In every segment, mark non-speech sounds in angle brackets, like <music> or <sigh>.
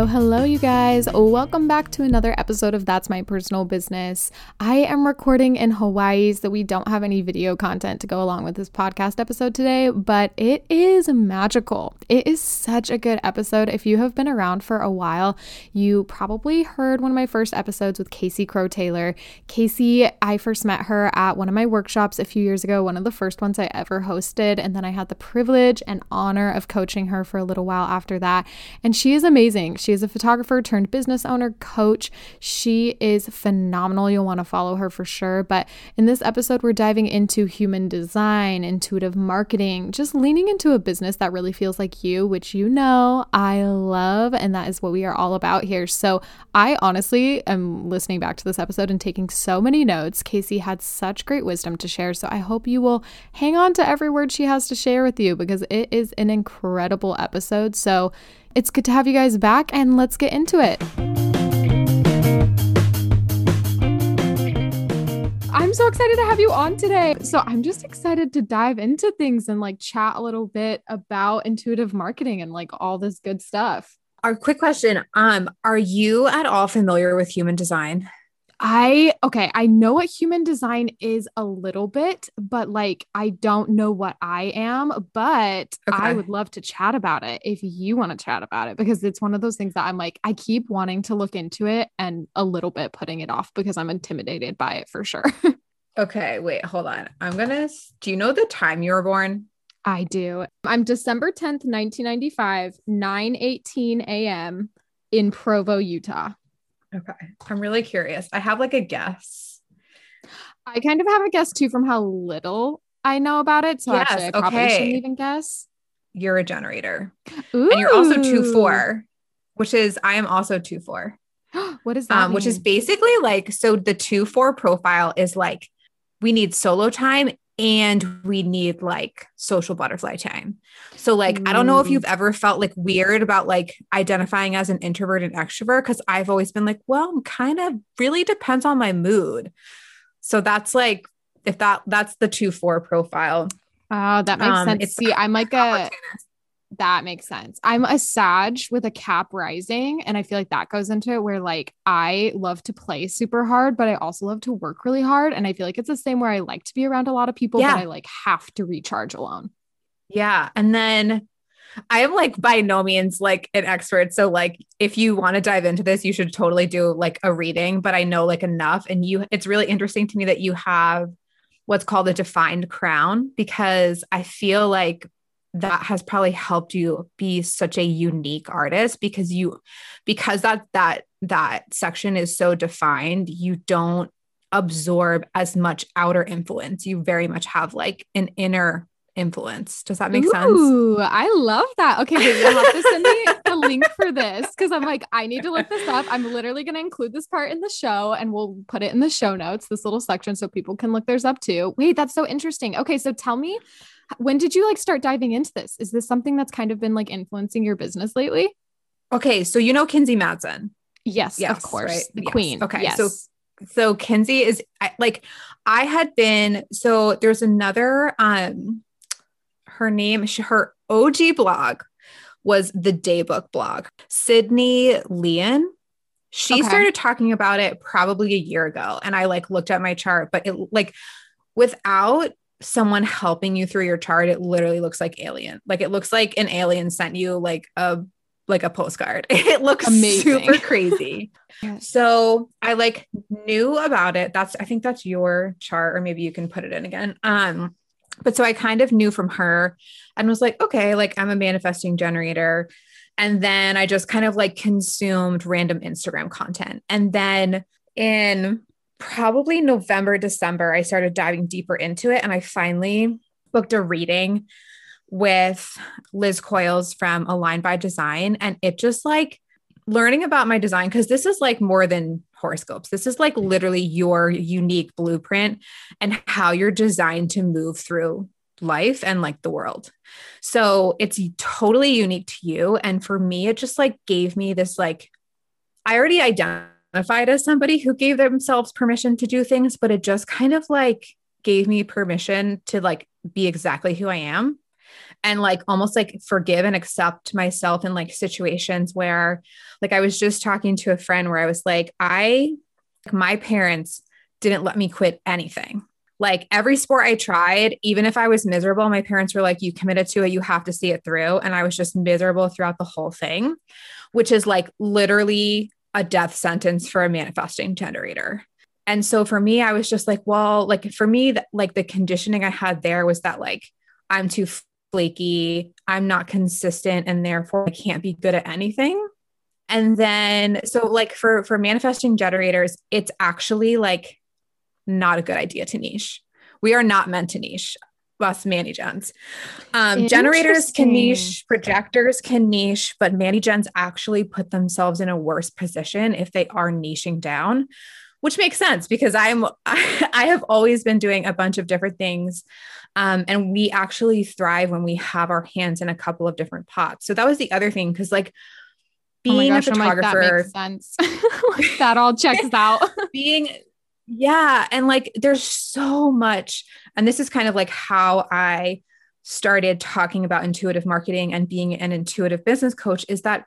Hello, hello, you guys. Welcome back to another episode of That's My Personal Business. I am recording in Hawaii, so we don't have any video content to go along with this podcast episode today, but it is magical. It is such a good episode. If you have been around for a while, you probably heard one of my first episodes with Casey Crow Taylor. Casey, I first met her at one of my workshops a few years ago, one of the first ones I ever hosted, and then I had the privilege and honor of coaching her for a little while after that. And she is amazing amazing. She is a photographer turned business owner, coach. She is phenomenal. You'll want to follow her for sure. But in this episode, we're diving into human design, intuitive marketing, just leaning into a business that really feels like you, which you know I love. And that is what we are all about here. So I honestly am listening back to this episode and taking so many notes. Casey had such great wisdom to share. So I hope you will hang on to every word she has to share with you because it is an incredible episode. So it's good to have you guys back, and let's get into it. I'm so excited to have you on today. So, I'm just excited to dive into things and like chat a little bit about intuitive marketing and like all this good stuff. Our quick question, um are you at all familiar with human design? I okay, I know what human design is a little bit, but like I don't know what I am, but okay. I would love to chat about it if you want to chat about it because it's one of those things that I'm like I keep wanting to look into it and a little bit putting it off because I'm intimidated by it for sure. <laughs> okay, wait, hold on. I'm going to Do you know the time you were born? I do. I'm December 10th, 1995, 9:18 a.m. in Provo, Utah. Okay. I'm really curious. I have like a guess. I kind of have a guess too from how little I know about it. So yes, actually, I probably okay. shouldn't even guess. You're a generator. Ooh. And you're also two four, which is I am also two four. <gasps> what is that? Um, which is basically like so the two four profile is like we need solo time and we need like social butterfly time. So like I don't know if you've ever felt like weird about like identifying as an introvert and extrovert cuz I've always been like, well, kind of really depends on my mood. So that's like if that that's the 2-4 profile. Oh, that makes um, sense. See, I'm like a that makes sense. I'm a Sag with a cap rising, and I feel like that goes into it where like I love to play super hard, but I also love to work really hard. And I feel like it's the same where I like to be around a lot of people, yeah. but I like have to recharge alone. Yeah. And then I am like by no means like an expert. So like if you want to dive into this, you should totally do like a reading, but I know like enough. And you it's really interesting to me that you have what's called a defined crown because I feel like that has probably helped you be such a unique artist because you because that that that section is so defined you don't absorb as much outer influence. You very much have like an inner influence. Does that make Ooh, sense? Ooh, I love that. Okay, wait, you'll have to send me the link for this because I'm like, I need to look this up. I'm literally going to include this part in the show and we'll put it in the show notes, this little section, so people can look theirs up too. Wait, that's so interesting. Okay, so tell me, when did you like start diving into this? Is this something that's kind of been like influencing your business lately? Okay, so you know Kinsey Madsen. Yes, yes of course. Right? The yes. queen. Okay. Yes. So so Kinsey is like I had been so there's another um her name, her OG blog was the Daybook blog. Sydney Leon. She okay. started talking about it probably a year ago. And I like looked at my chart, but it like without someone helping you through your chart, it literally looks like alien. Like it looks like an alien sent you like a like a postcard. <laughs> It looks Amazing. super crazy. <laughs> So I like knew about it. That's I think that's your chart, or maybe you can put it in again. Um, but so I kind of knew from her and was like, okay, like I'm a manifesting generator. And then I just kind of like consumed random Instagram content. And then in probably November, December, I started diving deeper into it. And I finally booked a reading with Liz Coils from Align by Design. And it just like learning about my design, because this is like more than horoscopes. This is like mm-hmm. literally your unique blueprint and how you're designed to move through life and like the world. So it's totally unique to you. And for me, it just like gave me this like, I already identified as somebody who gave themselves permission to do things, but it just kind of like gave me permission to like be exactly who I am. And like almost like forgive and accept myself in like situations where like I was just talking to a friend where I was like I my parents didn't let me quit anything. Like every sport I tried, even if I was miserable, my parents were like, You committed to it, you have to see it through. And I was just miserable throughout the whole thing, which is like literally a death sentence for a manifesting generator. And so for me, I was just like, well, like for me, like the conditioning I had there was that like I'm too flaky, I'm not consistent, and therefore I can't be good at anything. And then so like for for manifesting generators, it's actually like not a good idea to niche. We are not meant to niche us Manny gens. Um, generators can niche, projectors can niche, but Manny gens actually put themselves in a worse position if they are niching down, which makes sense because I'm I, <laughs> I have always been doing a bunch of different things. Um, and we actually thrive when we have our hands in a couple of different pots. So that was the other thing because like oh being gosh, a photographer, like, that makes sense. <laughs> that all checks <laughs> out. being yeah. And like there's so much. And this is kind of like how I started talking about intuitive marketing and being an intuitive business coach is that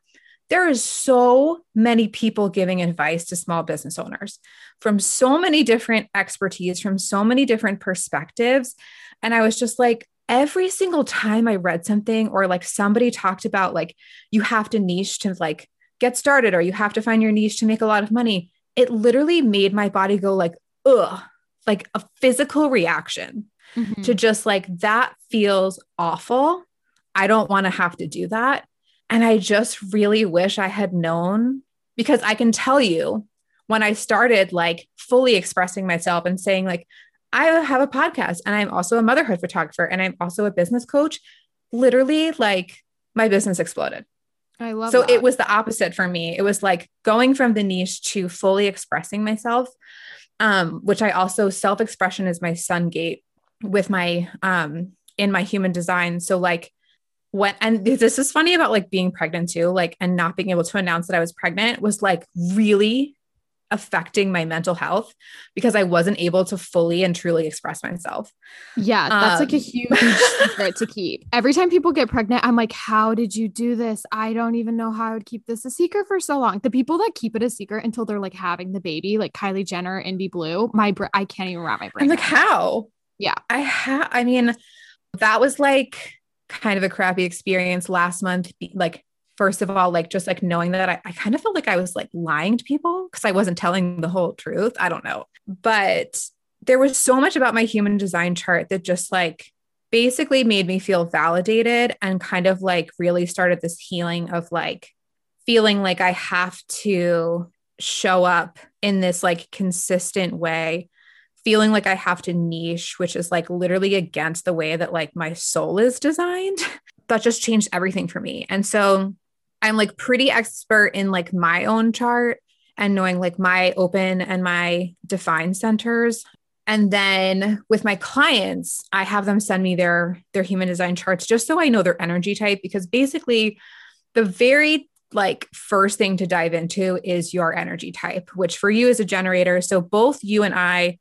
there is so many people giving advice to small business owners from so many different expertise, from so many different perspectives. And I was just like, every single time I read something or like somebody talked about like, you have to niche to like get started or you have to find your niche to make a lot of money it literally made my body go like, ugh, like a physical reaction mm-hmm. to just like, that feels awful. I don't want to have to do that. And I just really wish I had known because I can tell you when I started like fully expressing myself and saying, like, I have a podcast and I'm also a motherhood photographer and I'm also a business coach, literally, like, my business exploded. I love so that. it was the opposite for me. It was like going from the niche to fully expressing myself. Um, which I also self-expression is my sun gate with my um in my human design. So like when and this is funny about like being pregnant too, like and not being able to announce that I was pregnant was like really affecting my mental health because I wasn't able to fully and truly express myself. Yeah, that's um, like a um, huge secret to keep. <laughs> Every time people get pregnant, I'm like, how did you do this? I don't even know how I would keep this a secret for so long. The people that keep it a secret until they're like having the baby, like Kylie Jenner, Indy Blue, my br- I can't even wrap my brain. I'm like, how? Yeah. I have, I mean, that was like kind of a crappy experience last month, like first of all, like just like knowing that I, I kind of felt like I was like lying to people because I wasn't telling the whole truth. I don't know. But there was so much about my human design chart that just like basically made me feel validated and kind of like really started this healing of like feeling like I have to show up in this like consistent way feeling like I have to niche, which is like literally against the way that like my soul is designed. <laughs> that just changed everything for me. And so I'm like pretty expert in like my own chart and knowing like my open and my defined centers. And then with my clients, I have them send me their their human design charts just so I know their energy type because basically the very like first thing to dive into is your energy type, which for you is a generator. So both you and I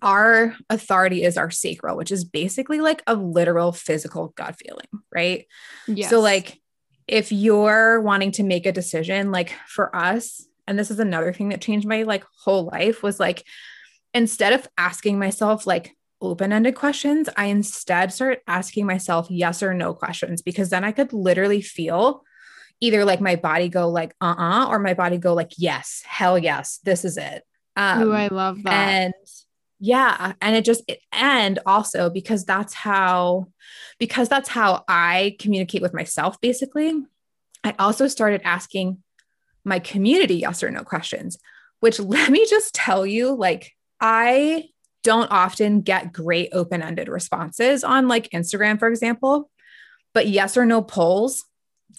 our authority is our sacral, which is basically like a literal physical gut feeling, right? Yes. So like if you're wanting to make a decision, like for us, and this is another thing that changed my like whole life was like instead of asking myself like open-ended questions, I instead start asking myself yes or no questions because then I could literally feel either like my body go like uh-uh or my body go like yes, hell yes, this is it. Um, I love that. And yeah and it just and also because that's how because that's how i communicate with myself basically i also started asking my community yes or no questions which <laughs> let me just tell you like i don't often get great open-ended responses on like instagram for example but yes or no polls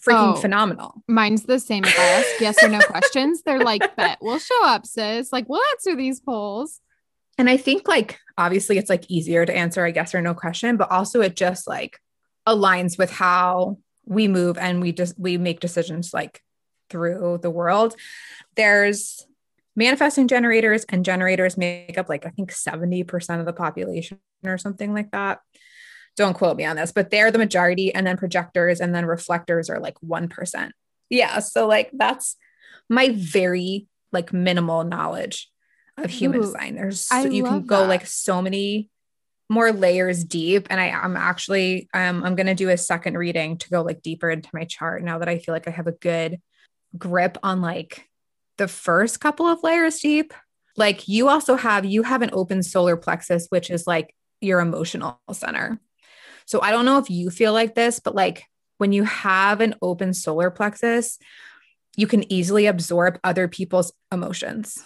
freaking oh, phenomenal. Mine's the same. I yes or no <laughs> questions, they're like, bet we'll show up, sis. Like, we'll answer these polls. And I think like obviously it's like easier to answer a yes or no question, but also it just like aligns with how we move and we just we make decisions like through the world. There's manifesting generators and generators make up like I think 70% of the population or something like that. don't quote me on this, but they're the majority. And then projectors and then reflectors are like 1%. Yeah. So, like, that's my very like minimal knowledge of human Ooh, design. There's so, you can go that. like so many more layers deep. And I, I'm actually um, I'm gonna do a second reading to go like deeper into my chart now that I feel like I have a good grip on like the first couple of layers deep. Like you also have you have an open solar plexus, which is like your emotional center. So I don't know if you feel like this, but like when you have an open solar plexus, you can easily absorb other people's emotions.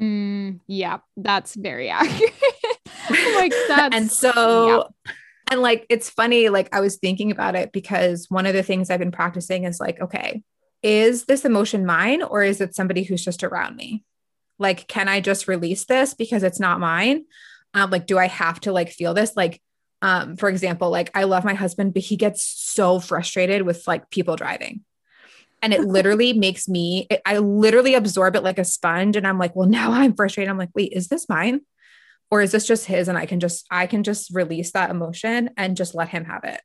Mm, yeah, that's very <laughs> accurate. like <laughs> that's and so yeah. and like it's funny like i was thinking about it because one of the things i've been practicing is like okay is this emotion mine or is it somebody who's just around me like can i just release this because it's not mine um like do i have to like feel this like um for example like i love my husband but he gets so frustrated with like people driving and it literally makes me it, i literally absorb it like a sponge and i'm like well now i'm frustrated. I'm like wait is this mine? Or is this just his and i can just i can just release that emotion and just let him have it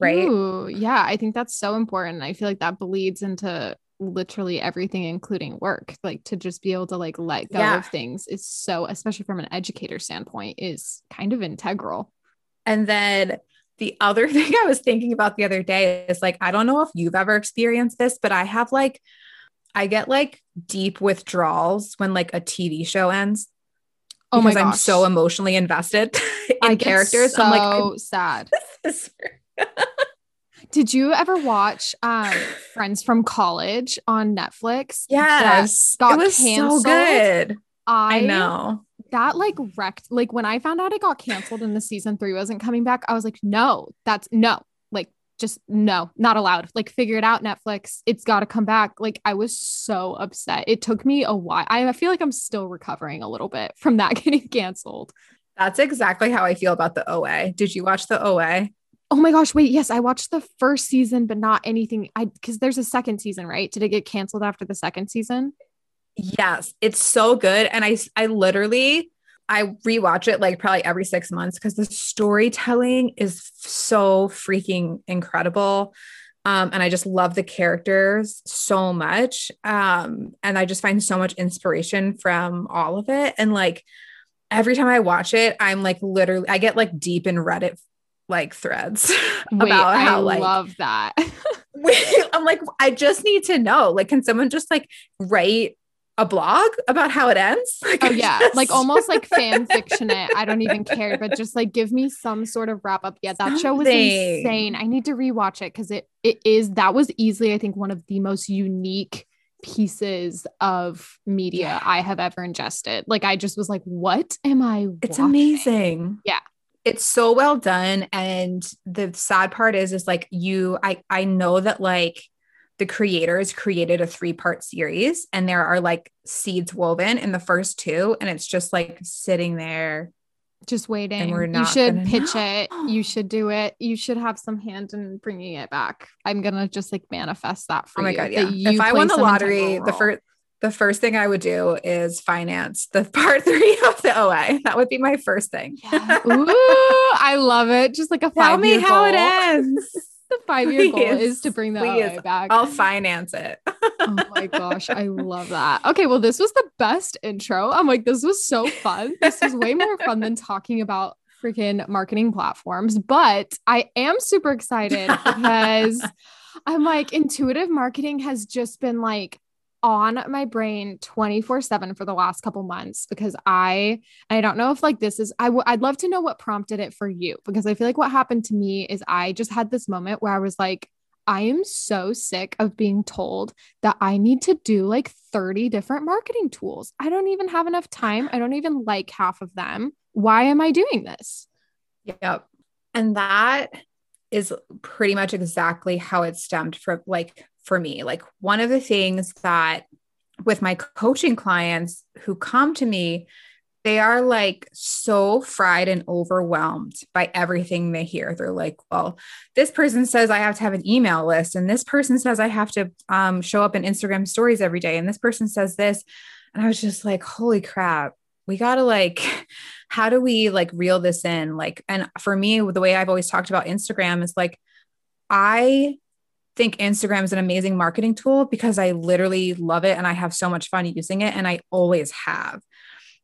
right? Ooh, yeah i think that's so important. I feel like that bleeds into literally everything including work like to just be able to like let go yeah. of things is so especially from an educator standpoint is kind of integral. And then the other <laughs> thing i was thinking about the other day is like i don't know if you've ever experienced this but i have like I get like deep withdrawals when like a TV show ends oh my gosh. I'm so emotionally invested <laughs> in I characters. so I'm like, sad. <laughs> Did you ever watch um, Friends from College on Netflix? Yes, got it was canceled. so good. I, I know that like wrecked. Like when I found out it got canceled and the season three wasn't coming back, I was like, no, that's no like just no, not allowed. Like figure it out, Netflix. It's got to come back. Like I was so upset. It took me a while. I feel like I'm still recovering a little bit from that <laughs> getting canceled. That's exactly how I feel about the OA. Did you watch the OA? Oh my gosh, wait, yes, I watched the first season but not anything. I cuz there's a second season, right? Did it get canceled after the second season? Yes, it's so good and I I literally I rewatch it like probably every six months because the storytelling is so freaking incredible. Um, and I just love the characters so much. Um, and I just find so much inspiration from all of it. And like every time I watch it, I'm like literally, I get like deep in Reddit like threads <laughs> Wait, about how I like love that. <laughs> I'm like, I just need to know. Like, can someone just like write a blog about how it ends. <laughs> Like, oh yeah, just... like almost like <laughs> fan fiction it. I don't even care, but just like give me some sort of wrap up. Yeah, that Something. show was insane. I need to rewatch it because it it is that was easily I think one of the most unique pieces of media yeah. I have ever ingested. Like I just was like, what am I? It's amazing. Yeah. It's so well done. And the sad part is, is like you, I I know that like the creators created a three part series and there are like seeds woven in the first two and it's just like sitting there just waiting and we're not you should pitch know. it you should do it you should have some hand in bringing it back i'm gonna just like manifest that for oh my you, god yeah if i won the lottery the first the first thing I would do is finance the <laughs> part three of the OA. That would be my first thing. Yeah. <laughs> Ooh, I love it. Just like a five Tell me how goal. it ends the five year goal is to bring that please, back. I'll finance it. oh my gosh, I love that. Okay, well, this was the best intro. I'm like, this was so fun. This was way more fun than talking about freaking marketing platforms, but I am super excited <laughs> because I'm like, intuitive marketing has just been like on my brain 24 7 for the last couple months because I I don't know if like this is I I'd love to know what prompted it for you because I feel like what happened to me is I just had this moment where I was like I am so sick of being told that I need to do like 30 different marketing tools. I don't even have enough time. I don't even like half of them. Why am I doing this? Yep. And that is pretty much exactly how it stemmed from like for me. Like one of the things that with my coaching clients who come to me, they are like so fried and overwhelmed by everything they hear. They're like, well, this person says I have to have an email list, and this person says I have to um, show up in Instagram stories every day, and this person says this. And I was just like, holy crap. we got to like, <laughs> how do we like reel this in? Like, and for me, the way I've always talked about Instagram is like, I think Instagram is an amazing marketing tool because I literally love it and I have so much fun using it and I always have.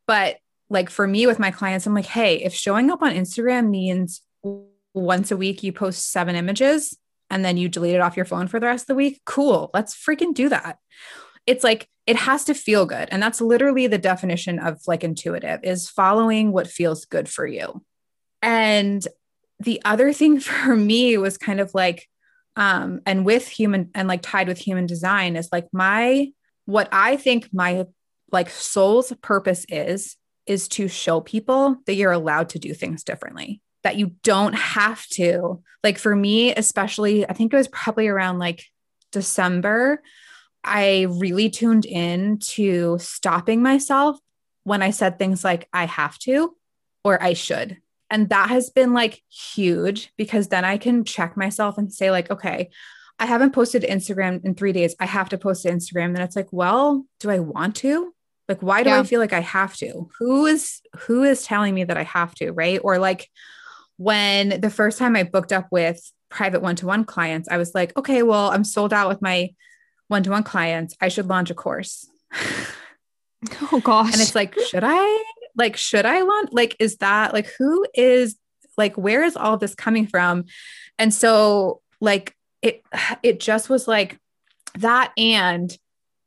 But like for me with my clients, I'm like, hey, if showing up on Instagram means once a week you post seven images and then you delete it off your phone for the rest of the week, cool. Let's freaking do that. It's like it has to feel good. And that's literally the definition of like intuitive is following what feels good for you. And the other thing <laughs> for me was kind of like, um, and with human and like tied with human design is like my, what I think my like soul's purpose is, is to show people that you're allowed to do things differently that you don't have to. Like for me, especially, I think it was probably around like December, I really tuned in to stopping myself when I said things like, I have to or I should. And that has been like huge because then I can check myself and say, like, okay, I haven't posted Instagram in three days. I have to post to Instagram. Then it's like, well, do I want to? Like, why do yeah. I feel like I have to? Who is who is telling me that I have to? Right. Or like, when the first time I booked up with private one to one clients, I was like, okay, well, I'm sold out with my one to one clients. I should launch a course. <laughs> Oh gosh. And it's like, should I? Like, should I launch? Like, is that like who is like where is all this coming from? And so like it it just was like that and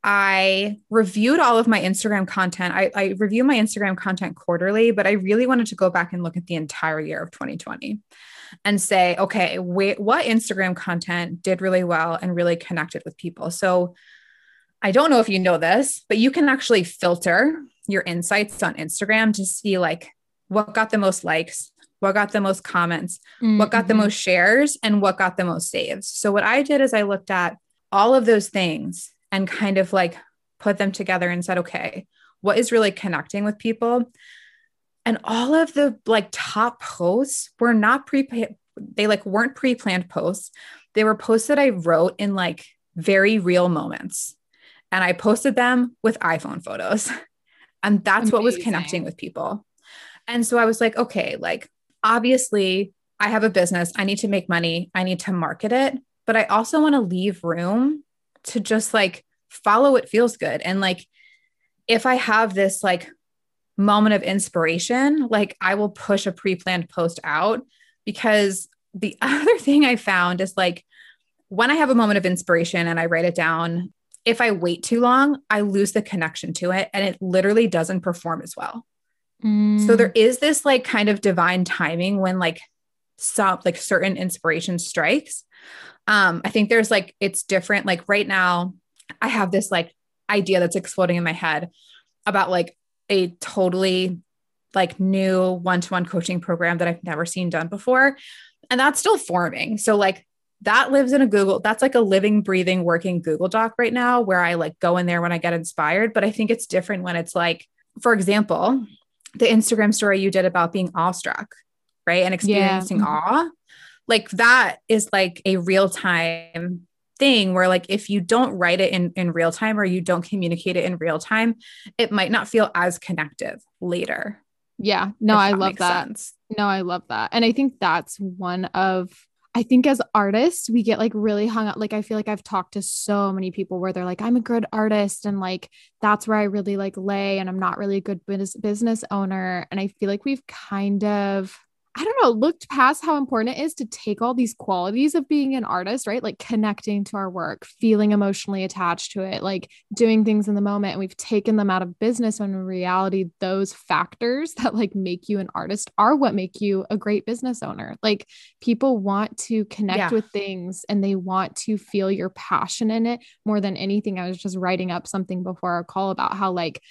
I reviewed all of my Instagram content. I, I review my Instagram content quarterly, but I really wanted to go back and look at the entire year of 2020 and say, okay, wait, what Instagram content did really well and really connected with people? So I don't know if you know this, but you can actually filter your insights on Instagram to see like what got the most likes, what got the most comments, mm-hmm. what got the mm-hmm. most shares, and what got the most saves. So what I did is I looked at all of those things and kind of like put them together and said, okay, what is really connecting with people? And all of the like top posts were not pre they like weren't pre-planned posts. They were posts that I wrote in like very real moments. And I posted them with iPhone photos. <laughs> And that's Amazing. what was connecting with people. And so I was like, okay, like obviously I have a business. I need to make money. I need to market it, but I also want to leave room to just like follow what feels good. And like, if I have this like moment of inspiration, like I will push a pre planned post out because the <laughs> other thing I found is like when I have a moment of inspiration and I write it down, if I wait too long, I lose the connection to it and it literally doesn't perform as well. Mm. So there is this like kind of divine timing when like some like certain inspiration strikes um, I think there's like, it's different. Like right now, I have this like idea that's exploding in my head about like a totally like new one-to-one coaching program that I've never seen done before. And that's still forming. So like that lives in a Google, that's like a living, breathing, working Google Doc right now where I like go in there when I get inspired. But I think it's different when it's like, for example, the Instagram story you did about being awestruck, right? And experiencing yeah. awe like that is like a real time thing where like if you don't write it in in real time or you don't communicate it in real time it might not feel as connective later yeah no i love that sense. no i love that and i think that's one of I think as artists, we get like really hung up. Like, I feel like I've talked to so many people where they're like, I'm a good artist. And like, that's where I really like lay. And I'm not really a good business owner. And I feel like we've kind of I don't know, looked past how important it is to take all these qualities of being an artist, right? Like connecting to our work, feeling emotionally attached to it, like doing things in the moment. And we've taken them out of business when in reality, those factors <laughs> that like make you an artist are what make you a great business owner. Like people want to connect yeah. with things and they want to feel your passion in it more than anything. I was just writing up something before our call about how like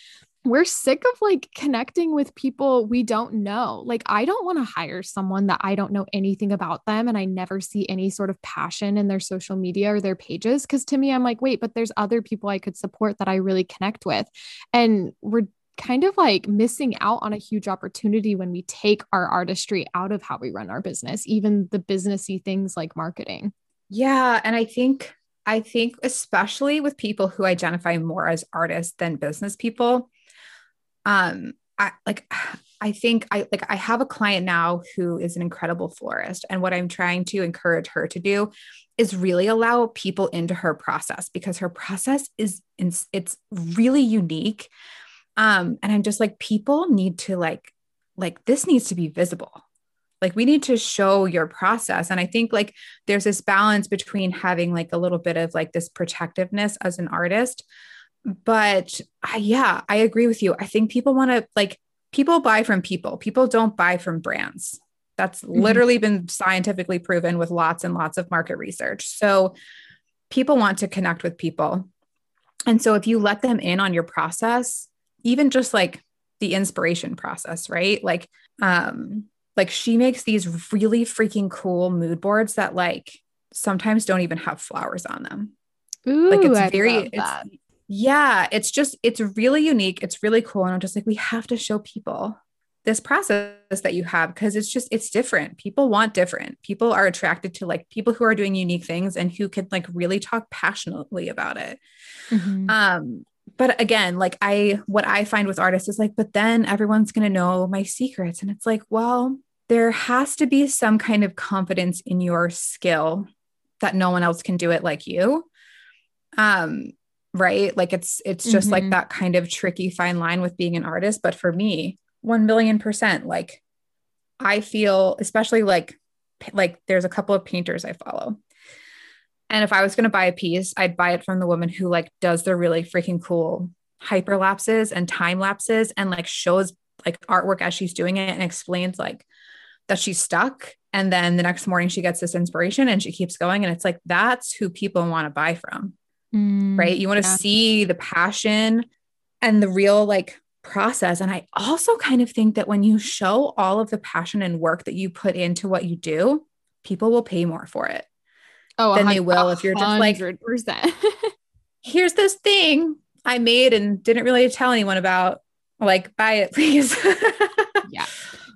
we're sick of like connecting with people we don't know. Like, I don't want to hire someone that I don't know anything about them and I never see any sort of passion in their social media or their pages. Cause to me, I'm like, wait, but there's other people I could support that I really connect with. And we're kind of like missing out on a huge opportunity when we take our artistry out of how we run our business, even the businessy things like marketing. Yeah. And I think, I think, especially with people who identify more as artists than business people, um, I like <sighs> I think I like I have a client now who is an incredible florist and what I'm trying to encourage her to do is really allow people into her process because her process is it's really unique. Um and I'm just like people need to like like this needs to be visible. Like we need to show your process. And i think like there's this balance between having like a little bit of like this protectiveness as an artist but uh, yeah i agree with you. I think people want to like people buy from people. People don't buy from brands. That's mm-hmm. literally been scientifically proven with lots and lots of market research. So people want to connect with people. And so if you let them in on your process even just like the inspiration process right? Like um like she makes these really freaking cool mood boards that like sometimes don't even have flowers on them. Ooh, like it's I very it's, yeah, it's just it's really unique. It's really cool. And I'm just like, we have to show people this process that you have because it's just it's different. People want different. People are attracted to like people who are doing unique things and who can like really talk passionately about it. Mm-hmm. Um but again, like I, what I find with artists is like, but then everyone's going to know my secrets. And it's like, well, there has to be some kind of confidence in your skill that no one else can do it like you. Um, right. Like it's, it's just mm-hmm. like that kind of tricky fine line with being an artist. But for me, 1 million percent, like I feel, especially like, like there's a couple of painters I follow and if I was going to buy a piece, I'd buy it from the woman who like does the really freaking cool hyperlapses and time lapses and like shows like artwork as she's doing it and explains like that she's stuck. And then the next morning she gets this inspiration and she keeps going. And it's like, that's who people want to buy from. Mm, right. You want to yeah. see the passion and the real like process. And I also kind of think that when you show all of the passion and work that you put into what you do, people will pay more for it oh, than they will if you're just like, <laughs> here's this thing I made and didn't really tell anyone about. Like, buy it, <laughs> please. yeah.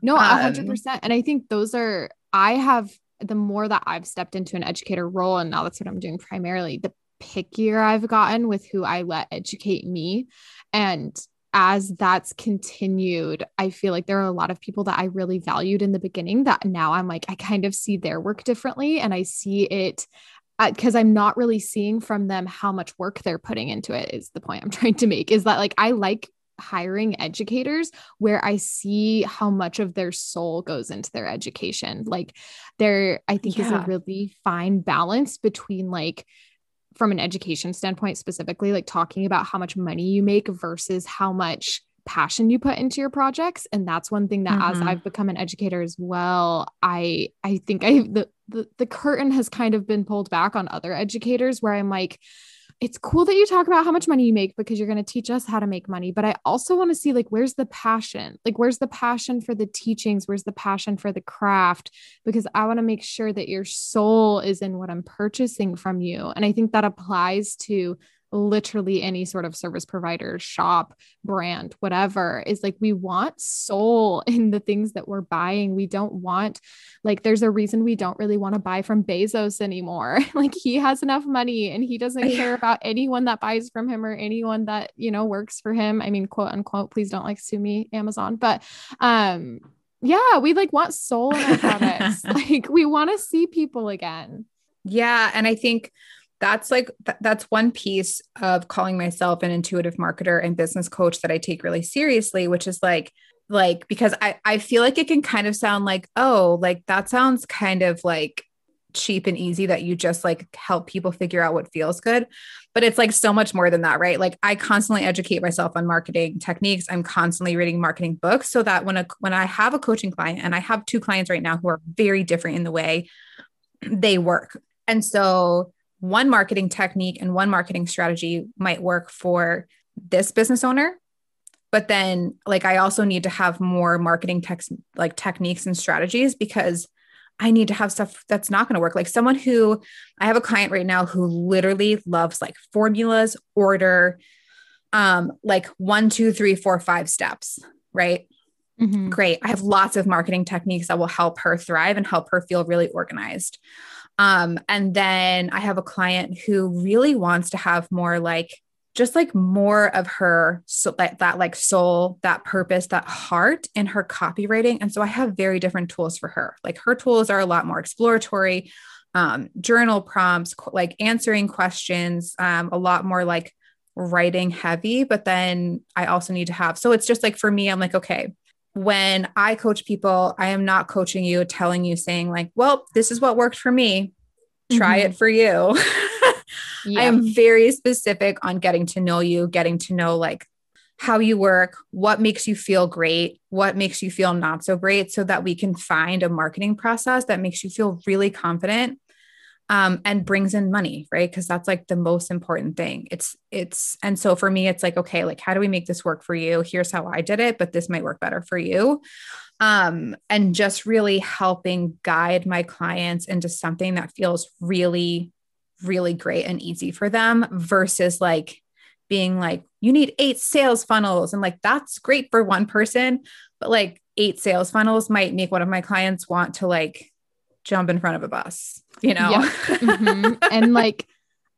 No, a hundred um, percent. And I think those are, I have the more that I've stepped into an educator role, and now that's what I'm doing primarily, the pickier I've gotten with who I let educate me. And as that's continued, I feel like there are a lot of people that I really valued in the beginning that now I'm like, I kind of see their work differently and I see it because uh, I'm not really seeing from them how much work they're putting into it, is the point I'm <laughs> trying to make. Is that like I like hiring educators where I see how much of their soul goes into their education. Like there, I think yeah. is a really fine balance between like from an education standpoint specifically like talking about how much money you make versus how much passion you put into your projects and that's one thing that mm-hmm. as I've become an educator as well I I think I the, the the curtain has kind of been pulled back on other educators where I'm like it's cool that you talk about how much money you make because you're going to teach us how to make money but i also want to see like where's the passion? Like where's the passion for the teachings? Where's the passion for the craft? Because i want to make sure that your soul is in what i'm purchasing from you. And i think that applies to literally any sort of service provider, shop, brand, whatever, is like we want soul <laughs> in the things that we're buying. We don't want, like, there's a reason we don't really want to buy from Bezos anymore. <laughs> like, he has enough money and he doesn't care about anyone that buys from him or anyone that, you know, works for him. I mean, quote unquote, please don't like sue me, Amazon. But, um, yeah, we like want soul in our products. <laughs> like, we want to see people again. Yeah. And I think, that's like th- that's one piece of calling myself an intuitive marketer and business coach that I take really seriously, which is like like because I I feel like it can kind of sound like oh like that sounds kind of like cheap and easy that you just like help people figure out what feels good but it's like so much more than that right? Like i constantly educate myself on marketing techniques. I'm constantly reading marketing books so that when a when i have a coaching client and i have two clients right now who are very different in the way they work. And so one marketing technique and one marketing strategy might work for this business owner. But then like i also need to have more marketing text like techniques and strategies because i need to have stuff that's not going to work. Like someone who i have a client right now who literally loves like formulas order um like one two three four five steps right? Mm-hmm. great. I have lots of marketing techniques that will help her thrive and help her feel really organized um, and then I have a client who really wants to have more like just like more of her so like that like soul that purpose that heart in her copywriting. And so i have very different tools for her. Like her tools are a lot more exploratory um, journal prompts like answering questions um, a lot more like writing heavy. But then i also need to have so it's just like for me i'm like okay when i coach people i am not coaching you telling you saying like well this is what worked for me try mm-hmm. it for you yeah. <laughs> I am very specific on getting to know you, getting to know like how you work, what makes you feel great, what makes you feel not so great, so that we can find a marketing process that makes you feel really confident um, and brings in money, right? Because that's like the most important thing. It's, it's, and so for me, it's like, okay, like, how do we make this work for you? Here's how I did it, but this might work better for you. Um, and just really helping guide my clients into something that feels really really great and easy for them versus like being like, you need eight sales funnels. And like, that's great for one person, but like eight sales funnels might make one of my clients want to like jump in front of a bus, you know? Yeah. <laughs> Mm-hmm. and like,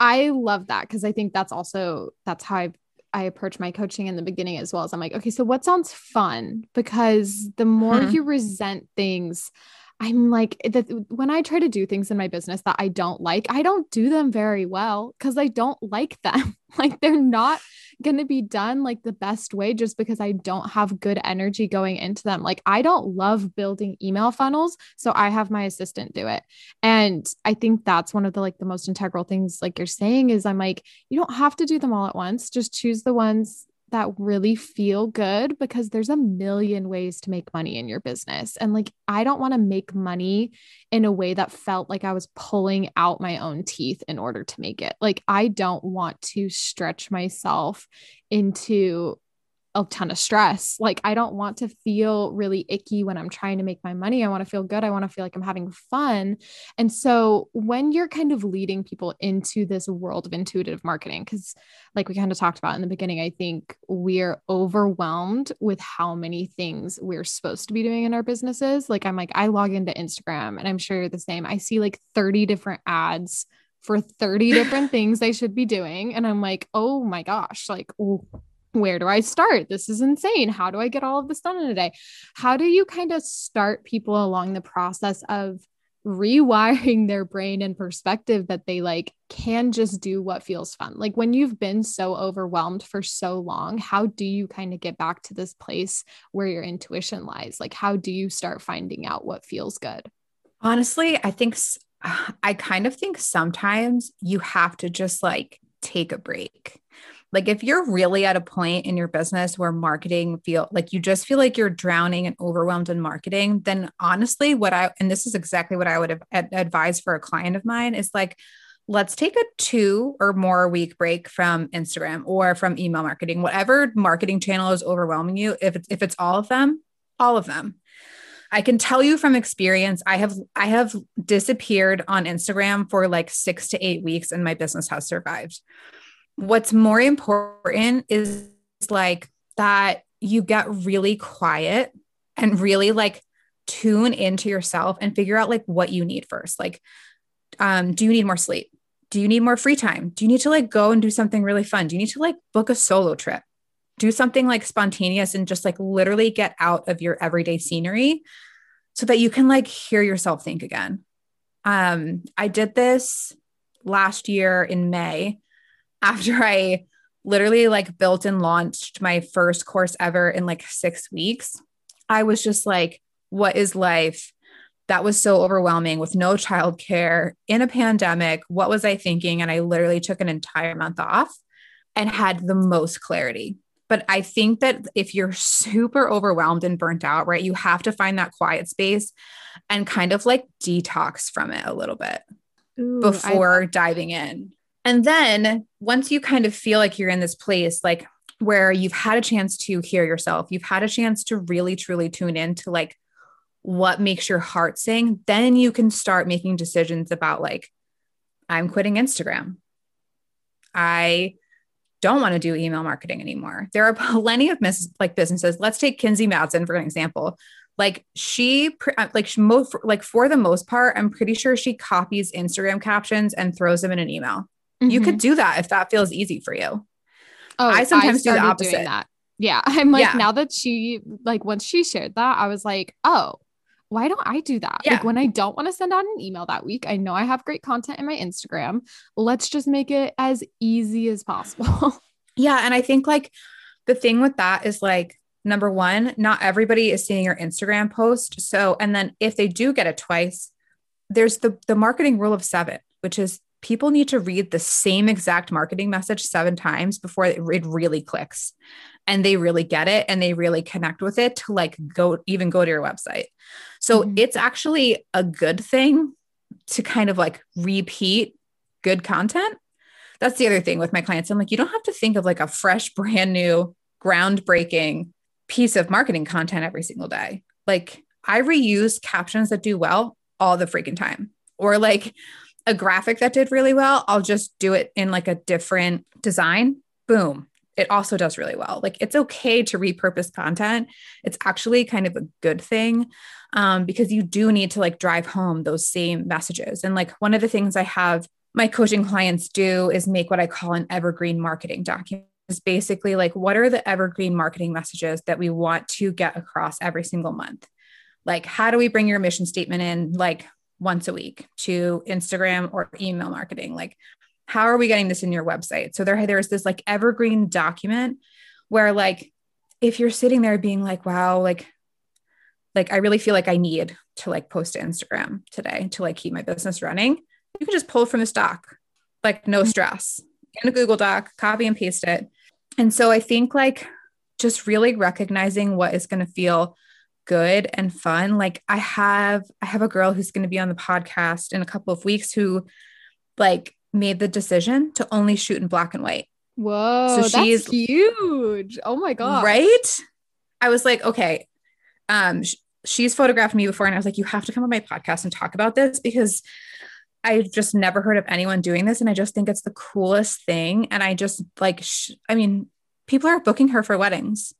I love that because I think that's also, that's how I I approach my coaching in the beginning as well as I'm like, okay, so what sounds fun? Because the more mm-hmm. you resent things, I'm like eh, that when I try to do things in my business that I don't like, I don't do them very well because I don't like them. <laughs> like they're not going to be done like the best way just because I don't have good energy going into them. Like I don't love building email funnels, so I have my assistant do it. And I think that's one of the like the most integral things like you're saying is I'm like you don't have to do them all at once. Just choose the ones that really feel good because there's a million ways to make money in your business. And like, I don't want to make money in a way that felt like I was pulling out my own teeth in order to make it. Like, I don't want to stretch myself into a ton of stress. Like I don't want to feel really icky when I'm trying to make my money. I want to feel good. I want to feel like I'm having fun. And so when you're kind of leading people into this world of intuitive marketing cuz like we kind of talked about in the beginning, I think we're overwhelmed with how many things we're supposed to be doing in our businesses. Like I'm like I log into Instagram and I'm sure you're the same. I see like 30 different ads for 30 different things they should be doing and I'm like, "Oh my gosh, like where do I start? This is insane. How do I get all of this done in a day? How do you kind of start people along the process of rewiring their brain and perspective that they like can just do what feels fun? Like when you've been so overwhelmed for so long, how do you kind of get back to this place where your intuition lies? Like, how do you start finding out what feels good? Honestly, I think <sighs> I kind of think sometimes you have to just like take a break like if you're really at a point in your business where marketing feel like you just feel like you're drowning and overwhelmed in marketing, then honestly, what I and this is exactly what I would have advised for a client of mine is like let's take a two or more week break from Instagram or from email marketing, whatever marketing channel is overwhelming you. If it's if it's all of them, all of them. I can tell you from experience, I have I have disappeared on Instagram for like six to eight weeks, and my business has survived what's more important is like that you get really quiet and really like tune into yourself and figure out like what you need first. Like, um, do you need more sleep? Do you need more free time? Do you need to like go and do something really fun? Do you need to like book a solo trip? Do something like spontaneous and just like literally get out of your everyday scenery so that you can like hear yourself think again. Um, I did this last year in May after <laughs> I literally like built and launched my first course ever in like six weeks, I was just like, what is life? That was so overwhelming with no childcare in a pandemic. What was I thinking? And I literally took an entire month off and had the most clarity. But I think that if you're super overwhelmed and burnt out, right, you have to find that quiet space and kind of like detox from it a little bit Ooh, before I- diving in. And then once you kind of feel like you're in this place, like where you've had a chance to hear yourself, you've had a chance to really truly tune in to like what makes your heart sing, then you can start making decisions about like, I'm quitting Instagram. I don't want to do email marketing anymore. There are <laughs> plenty of mis- like businesses. Let's take Kinsey Madsen for an example. Like she, uh, like she most, like for the most part, I'm pretty sure she copies Instagram captions and throws them in an email. Mm-hmm. You could mm-hmm. do that if that feels easy for you. Oh, I sometimes I do the opposite. that. Yeah. <laughs> I'm like, yeah. now that she, like, once she shared that, I was like, oh, why don't I do that? Yeah. Like when I don't want to send out an email that week, I know I have great content in my Instagram. Let's just make it as easy as possible. <laughs> yeah. And I think like the thing with that is like, number one, not everybody is seeing your Instagram post. So, and then if they do get it twice, there's the the marketing rule of seven, which is people need to read the same exact marketing message seven times before it, really clicks and they really get it and they really connect with it to like go even go to your website. So mm-hmm. it's actually a good thing to kind of like repeat good content. That's the other thing with my clients. I'm like, you don't have to think of like a fresh, brand new, groundbreaking piece of marketing content every single day. Like I reuse captions that do well all the freaking time. Or like a graphic that did really well, I'll just do it in like a different design. Boom. It also does really well. Like it's okay to repurpose content. It's actually kind of a good thing um, because you do need to like drive home those same messages. And like one of the things I have my coaching clients do is make what I call an evergreen marketing document is basically like what are the evergreen marketing messages that we want to get across every single month like how do we bring your mission statement in like once a week to instagram or email marketing. Like how are we getting this in your website? So there there's this like evergreen document where like if you're sitting there being like wow like like i really feel like i need to like post to instagram today to like keep my business running you can just pull from the stock like no mm-hmm. stress in a google doc copy and paste it. And so I think like just really recognizing what is going to feel good and fun. Like I have I have a girl who's going to be on the podcast in a couple of weeks who like made the decision to only shoot in black and white. Whoa, so she's that's huge. Oh my god. Right? I was like, okay. Um sh- she's photographed me before and I was like, you have to come on my podcast and talk about this because I just never heard of anyone doing this. And I just think it's the coolest thing. And I just like, sh- I mean, people are booking her for weddings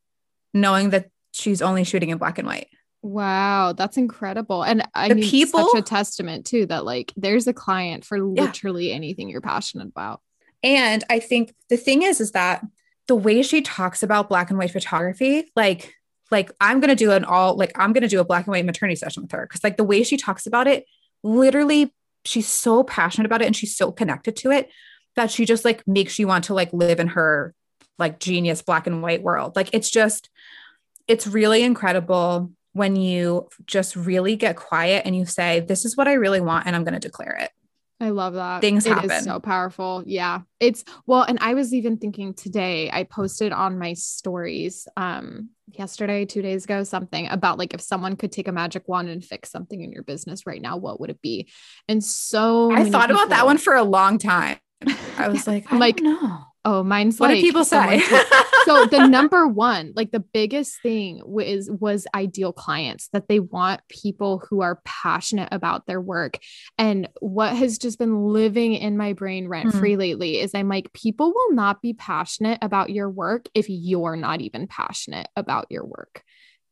knowing that she's only shooting in black and white. Wow, that's incredible. And I the mean, people, such a testament too that like there's a client for literally yeah. anything you're passionate about. And I think the thing is, is that the way she talks about black and white photography, like, like I'm gonna do an all like I'm gonna do a black and white maternity session with her because like the way she talks about it literally she's so passionate about it and she's so connected to it that she just like makes you want to like live in her like genius black and white world. Like it's just it's really incredible when you just really get quiet and you say this is what I really want and I'm going to declare it. I love that. Things it happen. Is so powerful. Yeah. It's well, and I was even thinking today, I posted on my stories um yesterday, two days ago, something about like if someone could take a magic wand and fix something in your business right now, what would it be? And so I thought people, about that one for a long time. I <laughs> was like, I like, no. Oh, mine's what like, do people say? so <laughs> the number one, like the biggest thing was was ideal clients that they want people who are passionate about their work. And what has just been living in my brain rent free mm-hmm. lately is I'm like, people will not be passionate about your work if you're not even passionate about your work.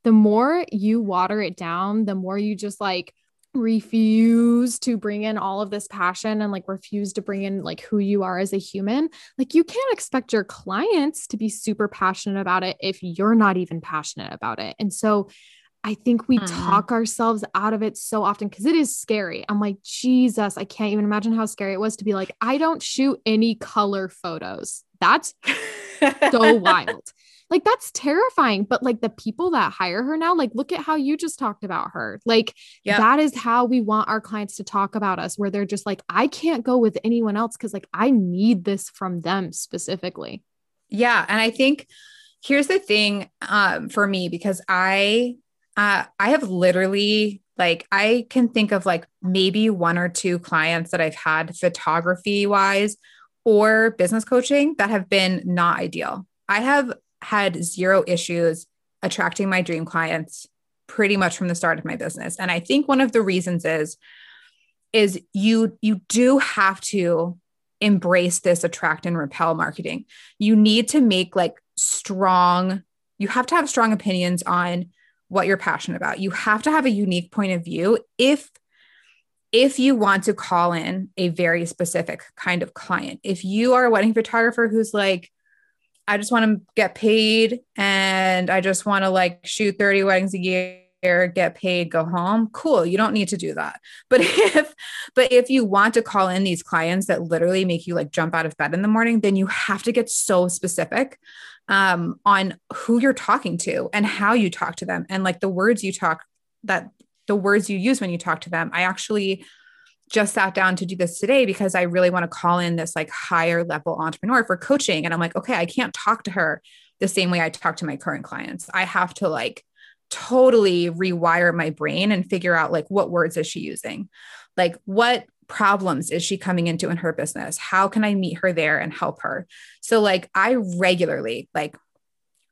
The more you water it down, the more you just like refuse to bring in all of this passion and like refuse to bring in like who you are as a human, like you can't expect your clients to be super passionate about it if you're not even passionate about it. And so I think we mm-hmm. talk ourselves out of it so often because it is scary. I'm like, Jesus, I can't even imagine how scary it was to be like, I don't shoot any color photos. That's <laughs> so wild like that's terrifying but like the people that hire her now like look at how you just talked about her. Like yep. that is how we want our clients to talk about us where they're just like i can't go with anyone else because like i need this from them specifically. Yeah and i think here's the thing um, for me because i uh, i have literally like i can think of like maybe one or two clients that i've had photography wise or business coaching that have been not ideal. I have had zero issues attracting my dream clients pretty much from the start of my business. And I think one of the reasons is is you you do have to embrace this attract and repel marketing. You need to make like strong you have to have strong opinions on what you're passionate about. You have to have a unique point of view if if you want to call in a very specific kind of client. If you are a wedding photographer who's like I just want to get paid and I just want to like shoot 30 weddings a year get paid go home. Cool you don't need to do that. <laughs> But if but if you want to call in these clients that literally make you like jump out of bed in the morning then you have to get so specific um, on who you're talking to and how you talk to them. And like the words you talk that the words you use when you talk to them i actually just sat down to do this today because I really want to call in this like higher level entrepreneur for coaching. And I'm like, okay, I can't talk to her the same way I talk to my current clients. I have to like totally rewire my brain and figure out like what words is she using? Like what problems is she coming into in her business? How can I meet her there and help her? So like I regularly like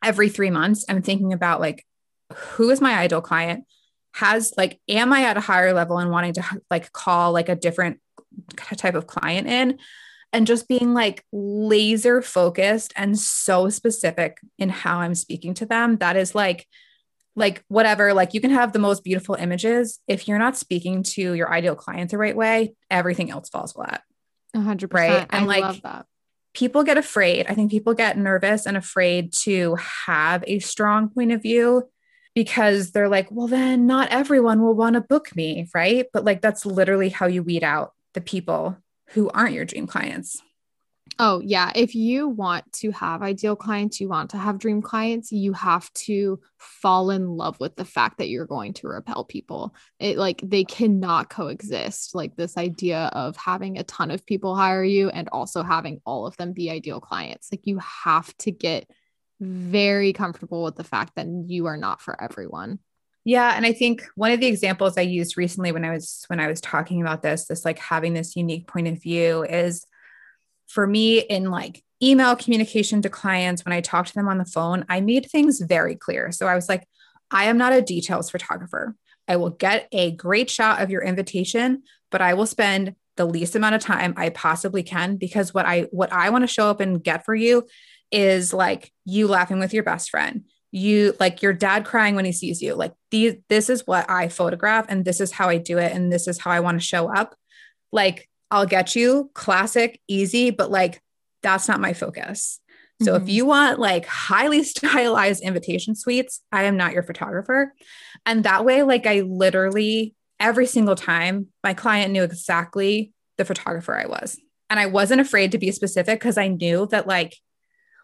every 3 months I'm thinking about like who is my ideal client? Has like am i at a higher level and wanting to like call like a different type of client in? And just being like laser focused and so specific in how i'm speaking to them that is like like whatever like you can have the most beautiful images. If you're not speaking to your ideal client the right way everything else falls flat. 100% right? And I like love that. people get afraid. I think people get nervous and afraid to have a strong point of view because they're like, well, then not everyone will want to book me. Right. But like, that's literally how you weed out the people who aren't your dream clients. Oh, yeah. If you want to have ideal clients, you want to have dream clients, you have to fall in love with the fact that you're going to repel people. It like they cannot coexist. Like this idea of having a ton of people hire you and also having all of them be ideal clients. Like you have to get very comfortable with the fact that you are not for everyone. Yeah, and I think one of the examples I used recently when I was when I was talking about this, this like having this unique point of view is for me in like email communication to clients when I talk to them on the phone, I made things very clear. So I was like, I am not a details photographer. I will get a great shot of your invitation, but I will spend the least amount of time I possibly can because what I what I want to show up and get for you is like you laughing with your best friend. You like your dad crying when he sees you. Like these this is what i photograph and this is how i do it and this is how i want to show up. Like i'll get you classic easy but like that's not my focus. So mm-hmm. if you want like highly <laughs> stylized invitation suites i am not your photographer. And that way like i literally every single time my client knew exactly the photographer i was. And i wasn't afraid to be specific because i knew that like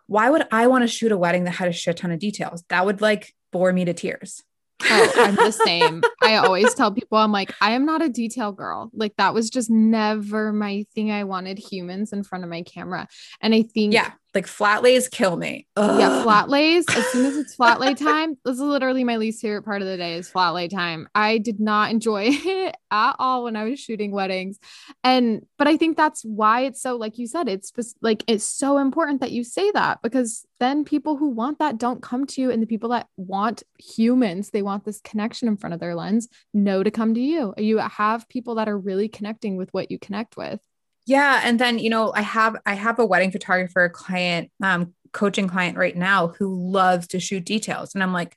why would I want to shoot a wedding that had a shit ton of details? That would like bore me to tears. Oh, I'm the same. I always tell people, I'm like, I am not a detail girl. Like, that was just never my thing. I wanted humans in front of my camera. And I think, yeah, like flat lays kill me. Ugh. Yeah, flat lays. As soon as it's flat lay <laughs> time, this is literally my least favorite part of the day is flat lay time. I did not enjoy <laughs> it at all when I was shooting weddings. And but I think that's why it's so like you said, it's like it's so important that you say that because then people who want that don't come to you and the people that want humans, they want this connection in front of their lens, know to come to you. You have people that are really connecting with what you connect with. Yeah, and then you know, I have I have a wedding photographer client, um, coaching client right now who loves to shoot details, and I'm like,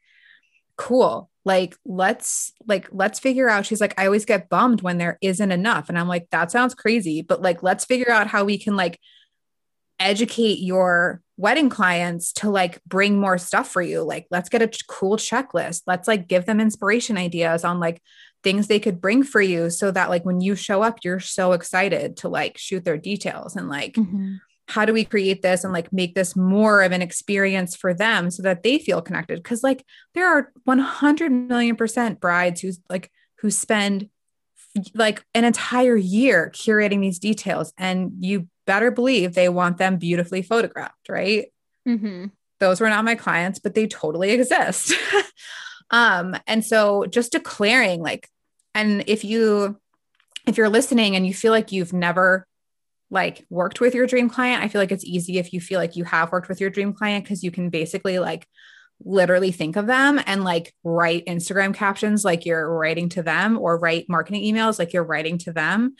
cool. Like let's like let's figure out. She's like, I always get bummed when there isn't enough, and I'm like, that sounds crazy, but like let's figure out how we can like educate your wedding clients to like bring more stuff for you. Like, let's get a cool checklist. Let's like give them inspiration ideas on like things they could bring for you so that like when you show up you're so excited to like shoot their details and like mm-hmm. how do we create this and like make this more of an experience for them so that they feel connected because like there are 100 million percent brides who's like who spend like an entire year curating these details and you better believe they want them beautifully photographed right mm-hmm. those were not my clients but they totally <laughs> exist Um, and so just declaring like, and if you if you're listening and you feel like you've never like worked with your dream client, I feel like it's easy if you feel like you have worked with your dream client because you can basically like literally think of them and like write Instagram captions like you're writing to them or write marketing emails like you're writing to them.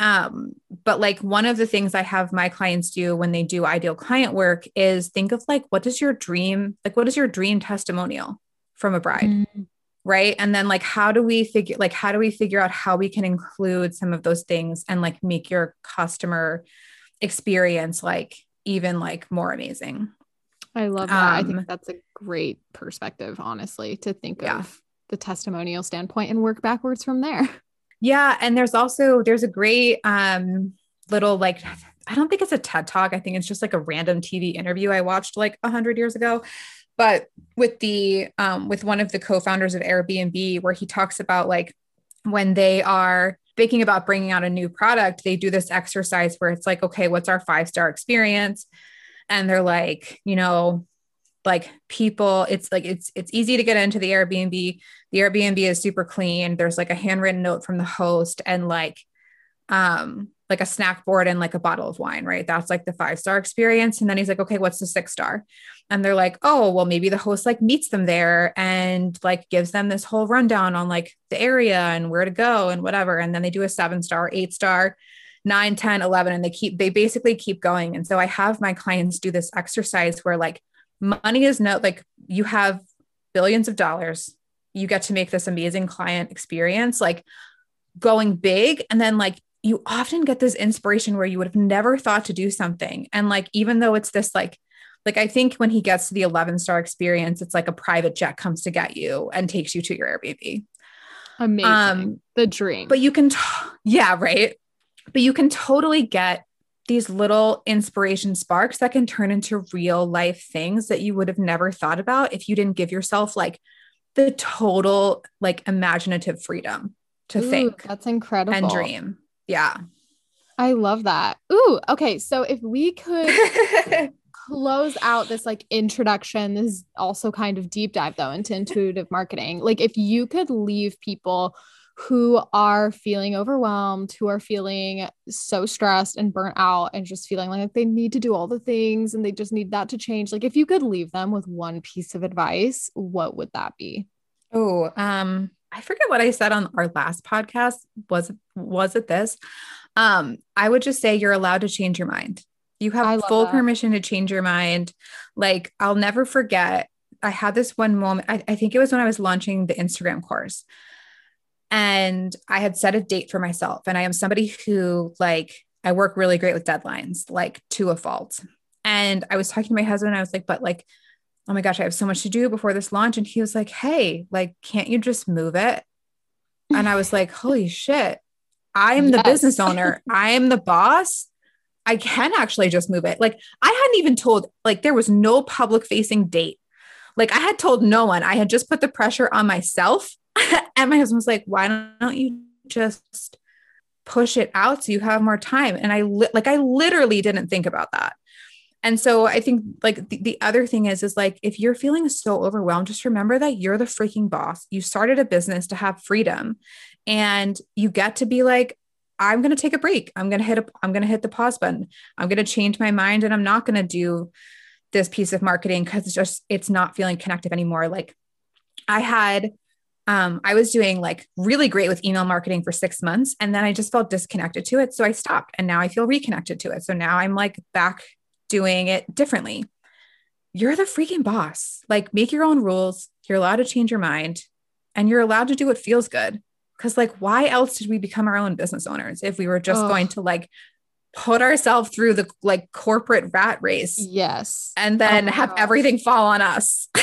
Um, but like one of the things I have my clients do when they do ideal client work is think of like what does your dream like what is your dream testimonial? From a bride. Mm-hmm. Right. And then like how do we figure like how do we figure out how we can include some of those things and like make your customer experience like even like more amazing? I love that. I Um, think that's a great perspective, honestly, to think Yeah. of the testimonial standpoint and work backwards from there. <laughs> Yeah, and there's also there's a great um little like I don't think it's a TED talk. I think it's just like a random TV interview I watched like a hundred years ago. But with the um with one of the co-founders of Airbnb, where he talks about like when they are thinking about bringing out a new product, they do this exercise where it's like, okay, what's our five-star experience? And they're like, you know, like people, it's like it's it's easy to get into the Airbnb the Airbnb is super clean. There's like a handwritten note from the host and like um like a snack board and like a bottle of wine, right? That's like the five star experience. And then he's like, okay, what's the six star? And they're like, oh, well, maybe the host like meets them there and like gives them this whole rundown on like the area and where to go and whatever. And then they do a seven star, eight star, nine, 10, 11, and they keep, they basically keep going. And so I have my clients do this exercise where like money is no, like you have billions of dollars you get to make this amazing client experience, like going big. And then, like, you often get this inspiration where you would have never thought to do something. And, like, even though it's this, like, like I think when he gets to the 11 star experience, it's like a private jet comes to get you and takes you to your Airbnb. Amazing. Um, the dream. But you can, t- yeah, right. But you can totally get these little inspiration sparks that can turn into real life things that you would have never thought about if you didn't give yourself like the total like imaginative freedom to Ooh, think that's incredible. and dream. Yeah. I love that. Ooh, okay. So if we could <laughs> close out this like introduction, this is also kind of deep dive though into intuitive marketing. Like if you could leave people who are feeling overwhelmed, who are feeling so stressed and burnt out and just feeling like they need to do all the things and they just need that to change. Like if you could leave them with one piece of advice, what would that be? oh, um, I forget what I said on our last podcast. Was was it this? Um, I would just say you're allowed to change your mind. You have full that. permission to change your mind. Like I'll never forget. I had this one moment. I, I think it was when I was launching the Instagram course. And I had set a date for myself. And I am somebody who like I work really great with deadlines, like to a fault. And I was talking to my husband, I was like, but like, oh my gosh, I have so much to do before this launch. And he was like, Hey, like, can't you just move it? And I was like, holy shit. I am the <laughs> Yes. business owner. I am the boss. I can actually just move it. Like I hadn't even told, like there was no public facing date. Like I had told no one. I had just put the pressure on myself. <laughs> and my husband was like, why don't you just push it out so you have more time? And I li- like I literally didn't think about that. And so I think like the, the other thing is is like if you're feeling so overwhelmed, just remember that you're the freaking boss. You started a business to have freedom and you get to be like I'm going to take a break. I'm going to hit a I'm going to hit the pause button. I'm going to change my mind and I'm not going to do this piece of marketing cuz it's just it's not feeling connective anymore. Like I had um I was doing like really great with email marketing for 6 months and then I just felt disconnected to it so I stopped and now I feel reconnected to it. So now I'm like back doing it differently. You're the freaking boss. Like make your own rules. You're allowed to change your mind and you're allowed to do what feels good. Cause like why else did we become our own business owners if we were just going to like put ourselves through the like corporate rat race Yes. and then Oh have gosh. everything fall on us? <laughs>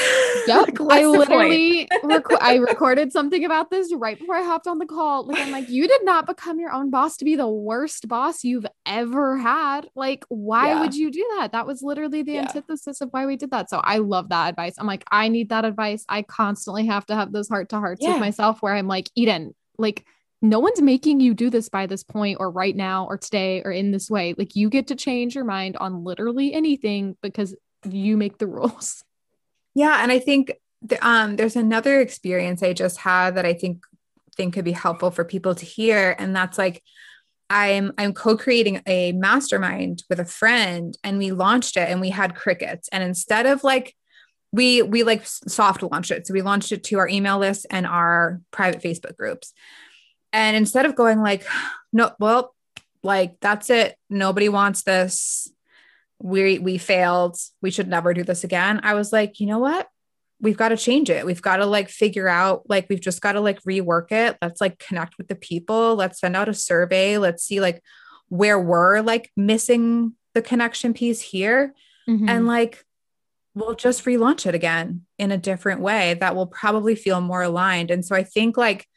Yep. Like, I literally <laughs> reco- I recorded something about this right before I hopped on the call. Like I'm like, you did not become your own boss to be the worst boss you've ever had. Like, why Yeah. would you do that? That was literally the Yeah. antithesis of why we did that. So I love that advice. I'm like, I need that advice. I constantly have to have those heart to hearts Yeah. with myself where I'm like, Eden, like no one's making you do this by this point or right now or today or in this way. Like you get to change your mind on literally anything because you make the <laughs> rules. Yeah, and I think um, there's another experience I just had that I think think could be helpful for people to hear, and that's like I'm I'm co-creating a mastermind with a friend, and we launched it, and we had crickets, and instead of like we we like soft launched it, so we launched it to our email list and our private Facebook groups, and instead of going like, <sighs> no, well, like that's it, nobody wants this. We we failed. We should never do this again. I was like you know what? We've got to change it. We've got to like figure out like we've just got to like rework it. Let's like connect with the people. Let's send out a survey. Let's see like where we're like missing the connection piece here. Mm-hmm. and like we'll just relaunch it again in a different way that will probably feel more aligned. And so I think like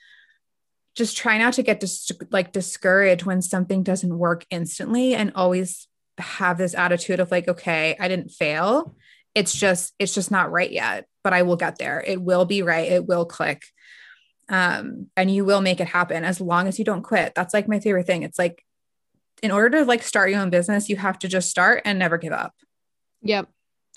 just try not to get dis- like discouraged when something doesn't work instantly and always have this attitude of like okay i didn't fail. It's just it's just not right yet but i will get there. It will be right. It will click. Um and you will make it happen as long as you don't quit. That's like my favorite thing. It's like in order to like start your own business you have to just start and never give up. Yep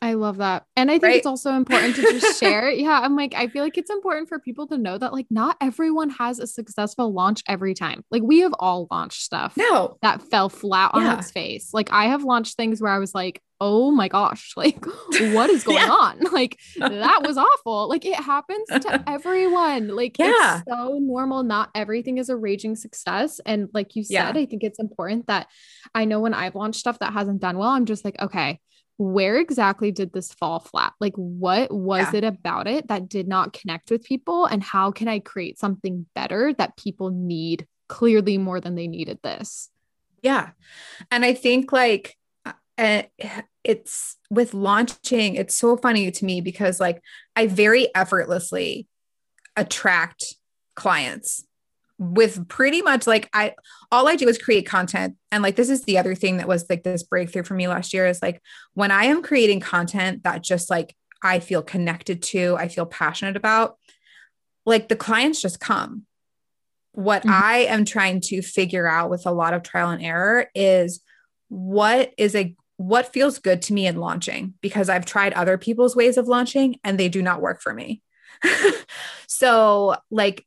I love that. And I think right? it's also important to just share. <laughs> yeah. I'm like, I feel like it's important for people to know that like not everyone has a successful launch every time. Like we have all launched stuff no. that fell flat on yeah. its face. Like I have launched things where I was like, oh my gosh, <laughs> like what is going yeah. on? <laughs> Like that was awful. Like it happens to everyone. Like yeah. it's so normal. Not everything is a raging success. And like you said, yeah. I think it's important that I know when I've launched stuff that hasn't done well, I'm just like, okay, where exactly did this fall flat? Like, what was yeah. it about it that did not connect with people? And how can I create something better that people need clearly more than they needed this? Yeah. And I think, like, uh, it's with launching, it's so funny to me because, like, I very effortlessly attract clients with pretty much like I all I do is create content. And like this is the other thing that was like this breakthrough for me last year is like when I am creating content that just like I feel connected to, I feel passionate about, like the clients just come. What mm-hmm. I am trying to figure out with a lot of trial and error is what is a what feels good to me in launching because I've tried other people's ways of launching and they do not work for me. <laughs> so like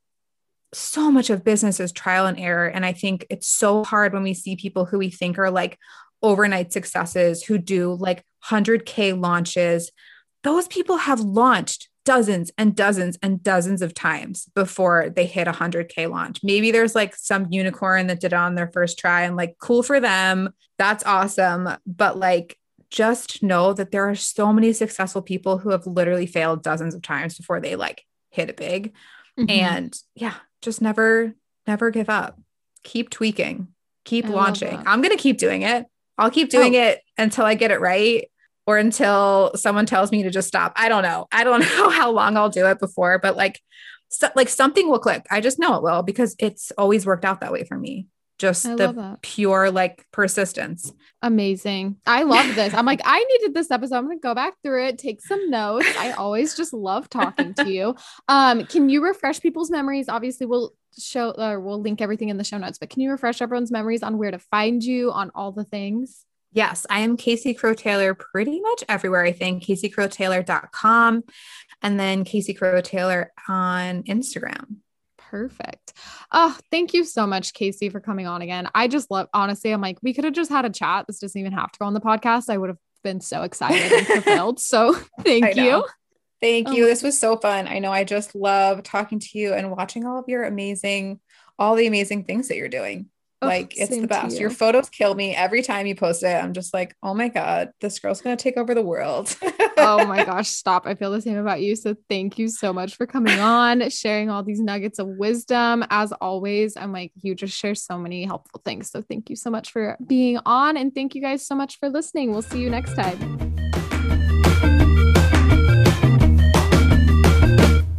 so much of business is trial and error. And I think it's so hard when we see people who we think are like overnight successes who do like 100K launches. Those people have launched dozens and dozens and dozens of times before they hit a 100K launch. Maybe there's like some unicorn that did it on their first try and like cool for them. That's awesome. But like, just know that there are so many successful people who have literally failed dozens of times before they like hit it big. Mm-hmm. And yeah, just never, never give up. Keep tweaking, keep I launching. I'm going to keep doing it. I'll keep doing oh. it until I get it right or until someone tells me to just stop. I don't know. I don't <laughs> know how long I'll do it before, but like, so, like something will click. I just know it will because it's always worked out that way for me just I the pure like persistence. Amazing. I love this. I'm like, I needed this episode. I'm gonna go back through it, take some notes. I always just love talking to you. Um, can you refresh people's memories? Obviously, we'll show or we'll link everything in the show notes, but can you refresh everyone's memories on where to find you on all the things? Yes, I am Casey Crowe Taylor pretty much everywhere, I think. CaseyCroweTaylor.com and then Casey Crowe Taylor on Instagram. Perfect. Oh, thank you so much, Casey, for coming on again. I just love, honestly, I'm like, we could have just had a chat. This doesn't even have to go on the podcast. I would have been so excited and fulfilled. <laughs> So <laughs> thank you. Thank oh you. this was so fun. I know I just love talking to you and watching all of your amazing, all the amazing things that you're doing. Oh, like it's the best. You. Your photos kill me every time you post it. I'm just like, oh my God, this girl's gonna take over the world. oh my <laughs> gosh, stop. I feel the same about you. So thank you so much for coming on, sharing all these nuggets of wisdom. As always, I'm like, you just share so many helpful things. So thank you so much for being on. And thank you guys so much for listening. We'll see you next time.